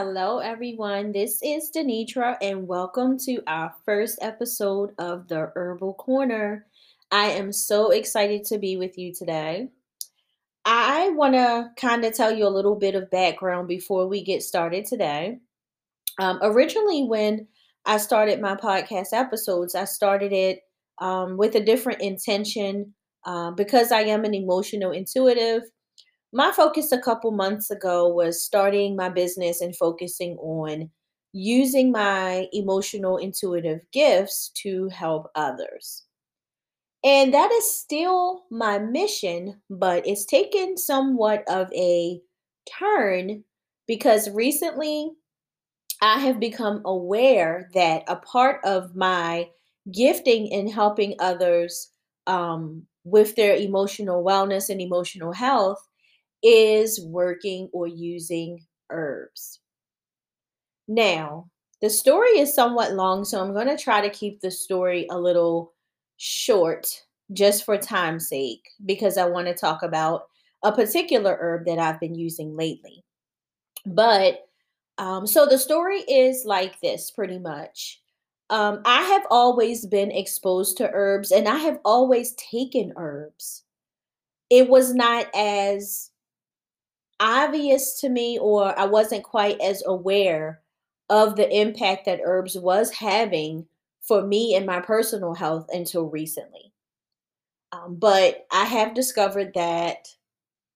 Hello, everyone. This is Denitra, and welcome to our first episode of the Herbal Corner. I am so excited to be with you today. I want to kind of tell you a little bit of background before we get started today. Um, originally, when I started my podcast episodes, I started it um, with a different intention uh, because I am an emotional intuitive my focus a couple months ago was starting my business and focusing on using my emotional intuitive gifts to help others. And that is still my mission, but it's taken somewhat of a turn because recently I have become aware that a part of my gifting in helping others um, with their emotional wellness and emotional health is working or using herbs. Now, the story is somewhat long, so I'm going to try to keep the story a little short just for time's sake because I want to talk about a particular herb that I've been using lately. But um, so the story is like this pretty much. Um, I have always been exposed to herbs and I have always taken herbs. It was not as obvious to me or I wasn't quite as aware of the impact that herbs was having for me and my personal health until recently. Um, but I have discovered that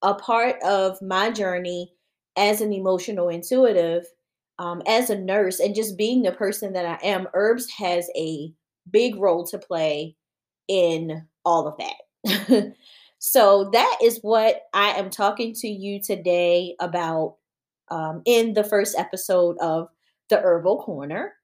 a part of my journey as an emotional intuitive, um, as a nurse, and just being the person that I am, herbs has a big role to play in all of that. So that is what I am talking to you today about um, in the first episode of the Herbal Corner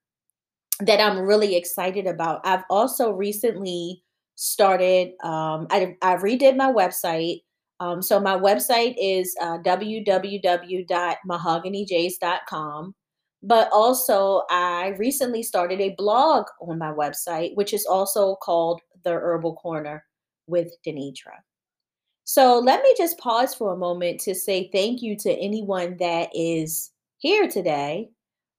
that I'm really excited about. I've also recently started, um, I, I redid my website. Um, so my website is uh, www.mahoganyjays.com. But also, I recently started a blog on my website, which is also called The Herbal Corner with Denitra. So let me just pause for a moment to say thank you to anyone that is here today.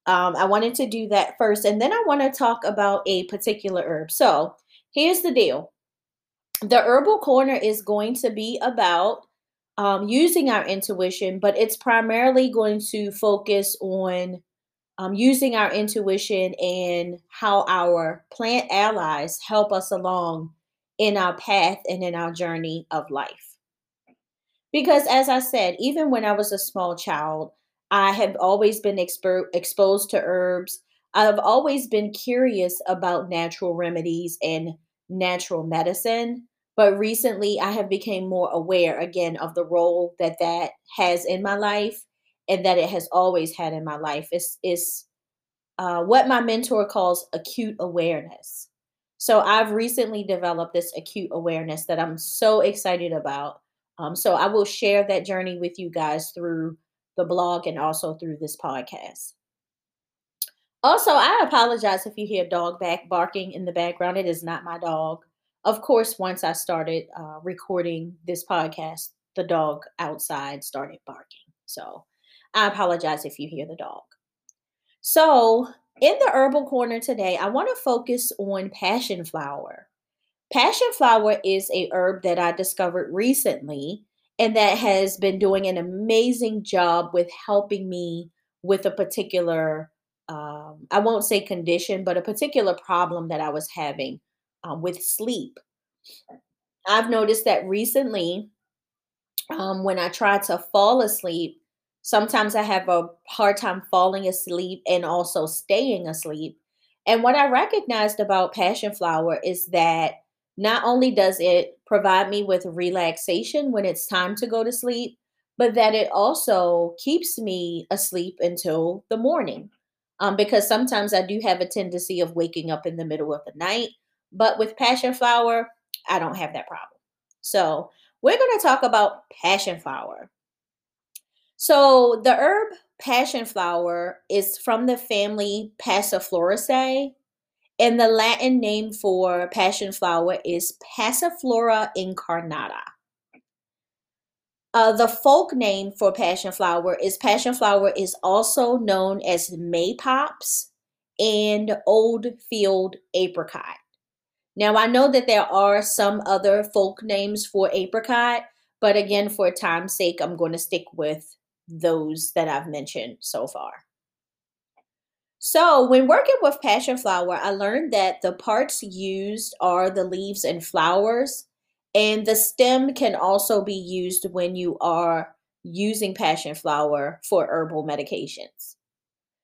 Um, I wanted to do that first, and then I want to talk about a particular herb. So here's the deal the herbal corner is going to be about um, using our intuition, but it's primarily going to focus on um, using our intuition and how our plant allies help us along in our path and in our journey of life. Because as I said, even when I was a small child, I have always been expo- exposed to herbs. I've always been curious about natural remedies and natural medicine, but recently I have become more aware again of the role that that has in my life and that it has always had in my life. It's, it's uh, what my mentor calls acute awareness. So I've recently developed this acute awareness that I'm so excited about um, so I will share that journey with you guys through the blog and also through this podcast. Also, I apologize if you hear dog back barking in the background. It is not my dog. Of course, once I started uh, recording this podcast, the dog outside started barking. So I apologize if you hear the dog. So, in the herbal corner today, I want to focus on passion flower. Passion flower is a herb that I discovered recently and that has been doing an amazing job with helping me with a particular um, I won't say condition, but a particular problem that I was having um, with sleep. I've noticed that recently, um, when I try to fall asleep, sometimes I have a hard time falling asleep and also staying asleep. And what I recognized about passion flower is that not only does it provide me with relaxation when it's time to go to sleep, but that it also keeps me asleep until the morning. Um, because sometimes I do have a tendency of waking up in the middle of the night. But with passion flower, I don't have that problem. So we're going to talk about passion flower. So the herb passion flower is from the family Passifloraceae. And the Latin name for passion flower is Passiflora incarnata. Uh, the folk name for passion flower is passion flower is also known as maypops and old field apricot. Now, I know that there are some other folk names for apricot, but again, for time's sake, I'm going to stick with those that I've mentioned so far. So, when working with passion flower, I learned that the parts used are the leaves and flowers, and the stem can also be used when you are using passion flower for herbal medications.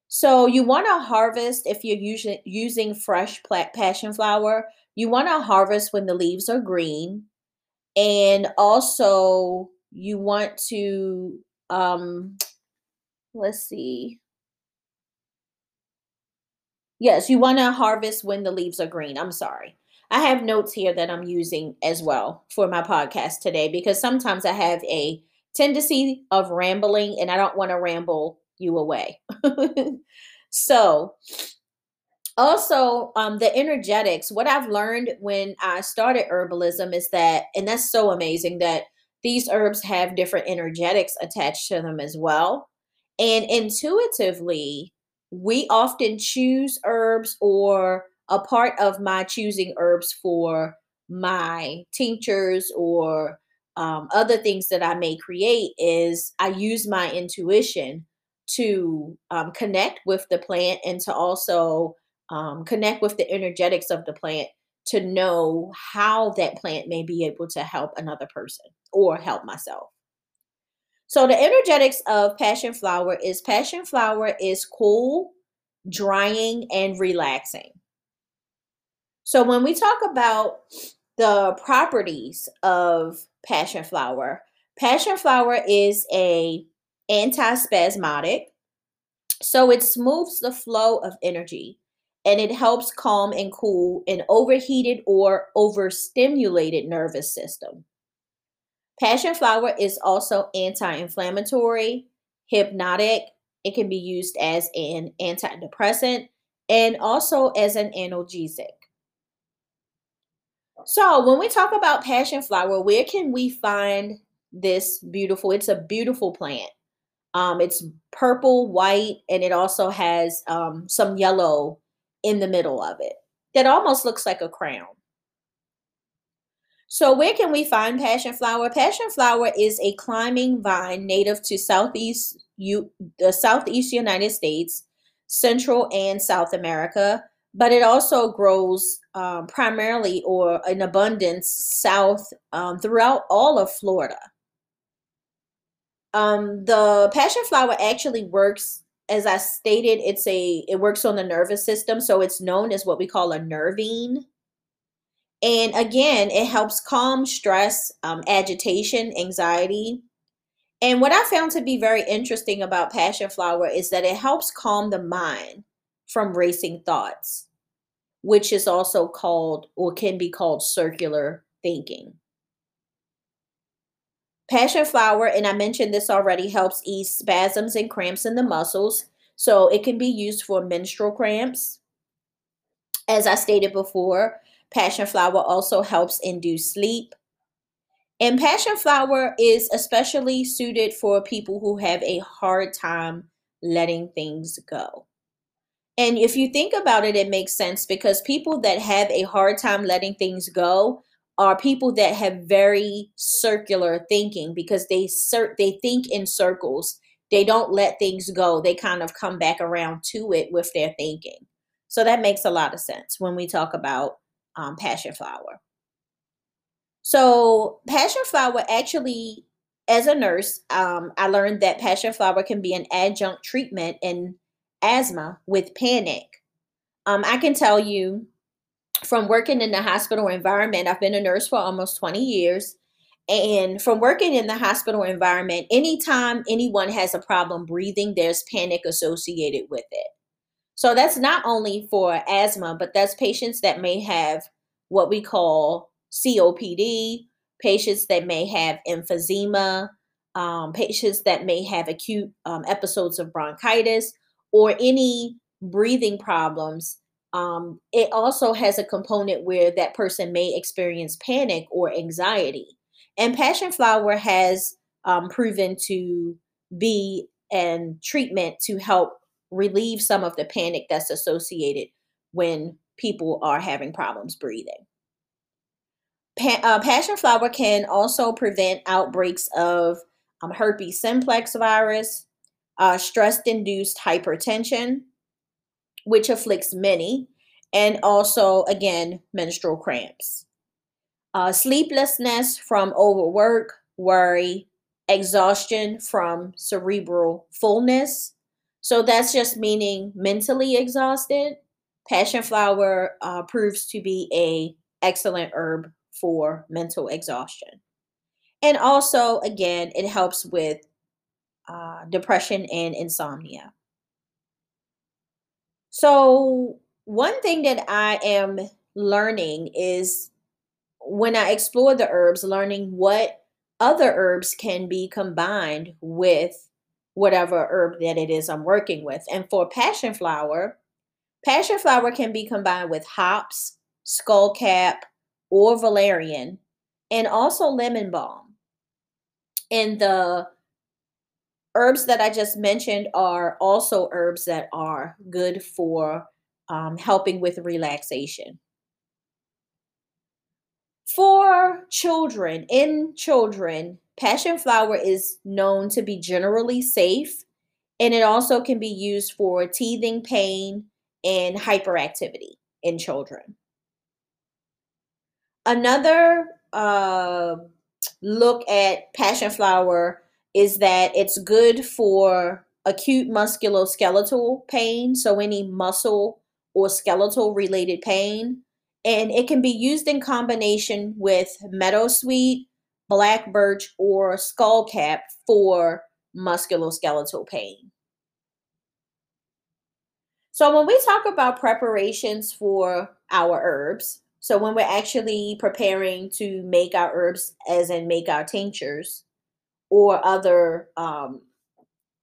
So, you want to harvest if you're using, using fresh passion flower, you want to harvest when the leaves are green. And also, you want to, um, let's see, Yes, you want to harvest when the leaves are green. I'm sorry. I have notes here that I'm using as well for my podcast today because sometimes I have a tendency of rambling and I don't want to ramble you away. so, also, um, the energetics, what I've learned when I started herbalism is that, and that's so amazing that these herbs have different energetics attached to them as well. And intuitively, we often choose herbs or a part of my choosing herbs for my tinctures or um, other things that I may create is I use my intuition to um, connect with the plant and to also um, connect with the energetics of the plant to know how that plant may be able to help another person or help myself. So the energetics of passion flower is passion flower is cool, drying, and relaxing. So when we talk about the properties of passion flower, passion flower is a antispasmodic. So it smooths the flow of energy and it helps calm and cool an overheated or overstimulated nervous system. Passion flower is also anti inflammatory, hypnotic. It can be used as an antidepressant and also as an analgesic. So, when we talk about passion flower, where can we find this beautiful? It's a beautiful plant. Um, it's purple, white, and it also has um, some yellow in the middle of it that almost looks like a crown. So, where can we find passion flower? Passion flower is a climbing vine native to southeast the southeast United States, Central and South America, but it also grows um, primarily or in abundance south um, throughout all of Florida. Um, the passion flower actually works, as I stated, it's a it works on the nervous system, so it's known as what we call a nervine. And again, it helps calm stress, um, agitation, anxiety. And what I found to be very interesting about passion flower is that it helps calm the mind from racing thoughts, which is also called or can be called circular thinking. Passion flower, and I mentioned this already, helps ease spasms and cramps in the muscles. So it can be used for menstrual cramps. As I stated before, Passion flower also helps induce sleep. And passion flower is especially suited for people who have a hard time letting things go. And if you think about it, it makes sense because people that have a hard time letting things go are people that have very circular thinking because they they think in circles. They don't let things go. They kind of come back around to it with their thinking. So that makes a lot of sense when we talk about um, passion flower. So, passion flower actually, as a nurse, um, I learned that passion flower can be an adjunct treatment in asthma with panic. Um, I can tell you from working in the hospital environment, I've been a nurse for almost 20 years. And from working in the hospital environment, anytime anyone has a problem breathing, there's panic associated with it. So that's not only for asthma, but that's patients that may have what we call COPD, patients that may have emphysema, um, patients that may have acute um, episodes of bronchitis, or any breathing problems. Um, it also has a component where that person may experience panic or anxiety. And passion flower has um, proven to be an treatment to help relieve some of the panic that's associated when people are having problems breathing. Pa- uh, passion flower can also prevent outbreaks of um, herpes simplex virus, uh, stress induced hypertension, which afflicts many, and also, again, menstrual cramps. Uh, sleeplessness from overwork, worry, exhaustion from cerebral fullness. So that's just meaning mentally exhausted. Passion flower uh, proves to be a excellent herb for mental exhaustion. And also, again, it helps with uh, depression and insomnia. So, one thing that I am learning is when I explore the herbs, learning what other herbs can be combined with whatever herb that it is I'm working with. And for passion flower, passion flower can be combined with hops, skullcap, or valerian, and also lemon balm. And the herbs that I just mentioned are also herbs that are good for um, helping with relaxation. For children, in children, passion flower is known to be generally safe and it also can be used for teething pain and hyperactivity in children. Another uh, look at passion flower is that it's good for acute musculoskeletal pain, so any muscle or skeletal related pain, and it can be used in combination with meadowsweet, black birch, or skullcap for musculoskeletal pain. So, when we talk about preparations for our herbs, so when we're actually preparing to make our herbs, as in make our tinctures or other um,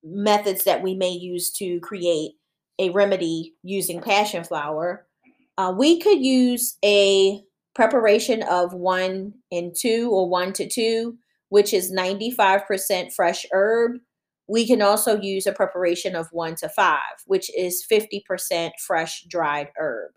methods that we may use to create a remedy using passion flower, uh, we could use a preparation of one and two or one to two, which is 95% fresh herb. We can also use a preparation of one to five, which is 50% fresh dried herb.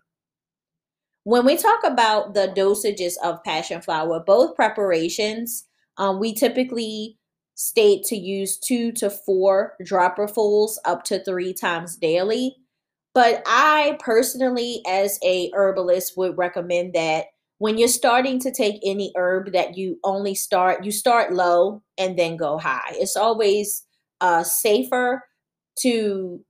When we talk about the dosages of passion flower, both preparations, um, we typically state to use two to four dropperfuls up to three times daily. But I personally, as a herbalist, would recommend that when you're starting to take any herb that you only start, you start low and then go high. It's always uh, safer to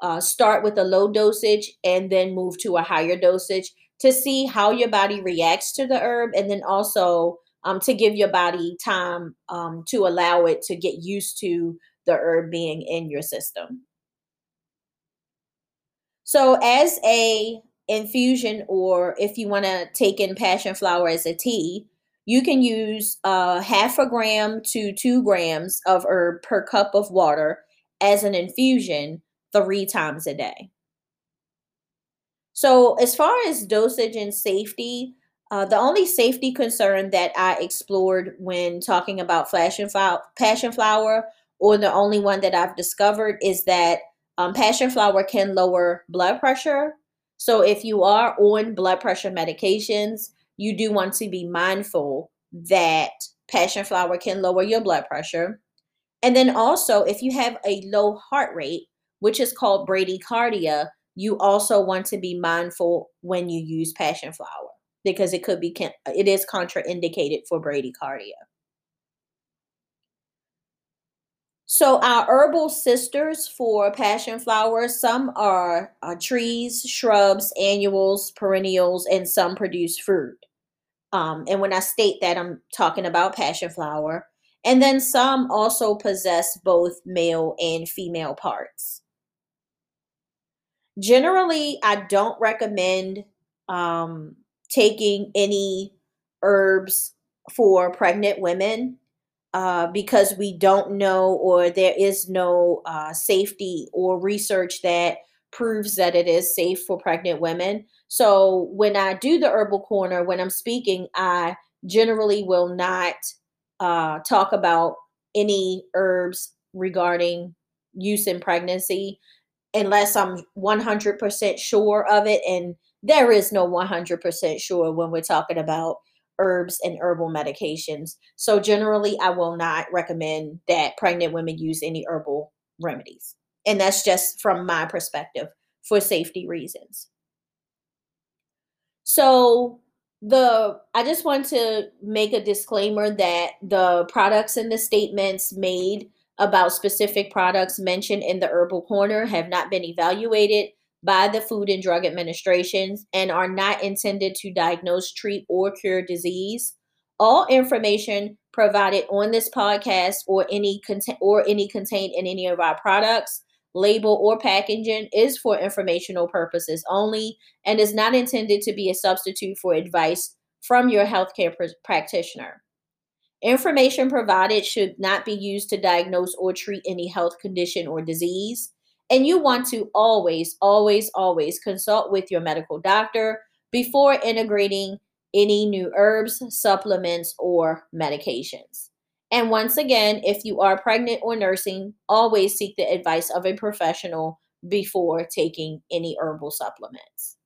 uh, start with a low dosage and then move to a higher dosage to see how your body reacts to the herb and then also um, to give your body time um, to allow it to get used to the herb being in your system. So as a infusion or if you want to take in passion flower as a tea, you can use uh, half a gram to two grams of herb per cup of water as an infusion three times a day. So, as far as dosage and safety, uh, the only safety concern that I explored when talking about passion flower, or the only one that I've discovered, is that um, passion flower can lower blood pressure. So if you are on blood pressure medications, you do want to be mindful that passion flower can lower your blood pressure. And then also, if you have a low heart rate, which is called bradycardia, you also want to be mindful when you use passion flower because it could be it is contraindicated for bradycardia. So our herbal sisters for passion flower, some are trees, shrubs, annuals, perennials, and some produce fruit. Um, and when I state that, I'm talking about passion flower. And then some also possess both male and female parts. Generally, I don't recommend um, taking any herbs for pregnant women uh, because we don't know or there is no uh, safety or research that proves that it is safe for pregnant women. So when I do the herbal corner, when I'm speaking, I generally will not uh, talk about any herbs regarding use in pregnancy unless I'm 100% sure of it. And there is no 100% sure when we're talking about herbs and herbal medications. So, generally, I will not recommend that pregnant women use any herbal remedies. And that's just from my perspective for safety reasons. So, the I just want to make a disclaimer that the products and the statements made about specific products mentioned in the herbal corner have not been evaluated by the Food and Drug Administrations and are not intended to diagnose, treat, or cure disease. All information provided on this podcast or any content or any contained in any of our products, label, or packaging is for informational purposes only and is not intended to be a substitute for advice from your healthcare pr- practitioner. Information provided should not be used to diagnose or treat any health condition or disease. And you want to always, always, always consult with your medical doctor before integrating any new herbs, supplements, or medications. And once again, if you are pregnant or nursing, always seek the advice of a professional before taking any herbal supplements.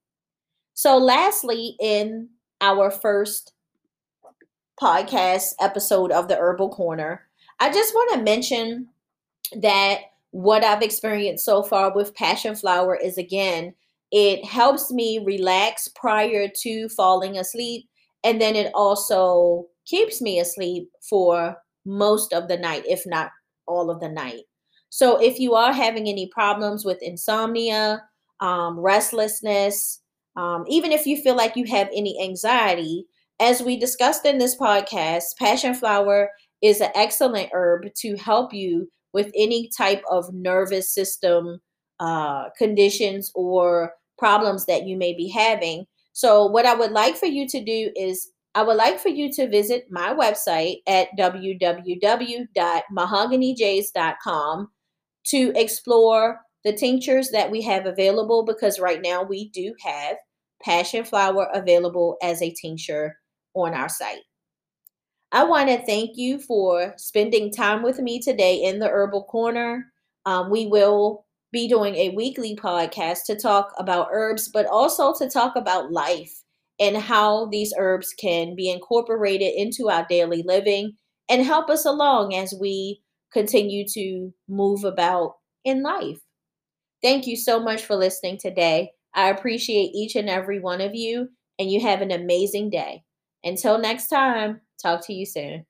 So, lastly, in our first podcast episode of the Herbal Corner, I just want to mention that what I've experienced so far with passion flower is again, it helps me relax prior to falling asleep. And then it also keeps me asleep for most of the night, if not all of the night. So if you are having any problems with insomnia, um, restlessness, um, even if you feel like you have any anxiety, as we discussed in this podcast, passion flower is an excellent herb to help you with any type of nervous system uh, conditions or problems that you may be having. So, what I would like for you to do is, I would like for you to visit my website at www.mahoganyjays.com to explore the tinctures that we have available because right now we do have passion flower available as a tincture on our site. I want to thank you for spending time with me today in the Herbal Corner. Um, we will be doing a weekly podcast to talk about herbs, but also to talk about life and how these herbs can be incorporated into our daily living and help us along as we continue to move about in life. Thank you so much for listening today. I appreciate each and every one of you, and you have an amazing day. Until next time, talk to you soon.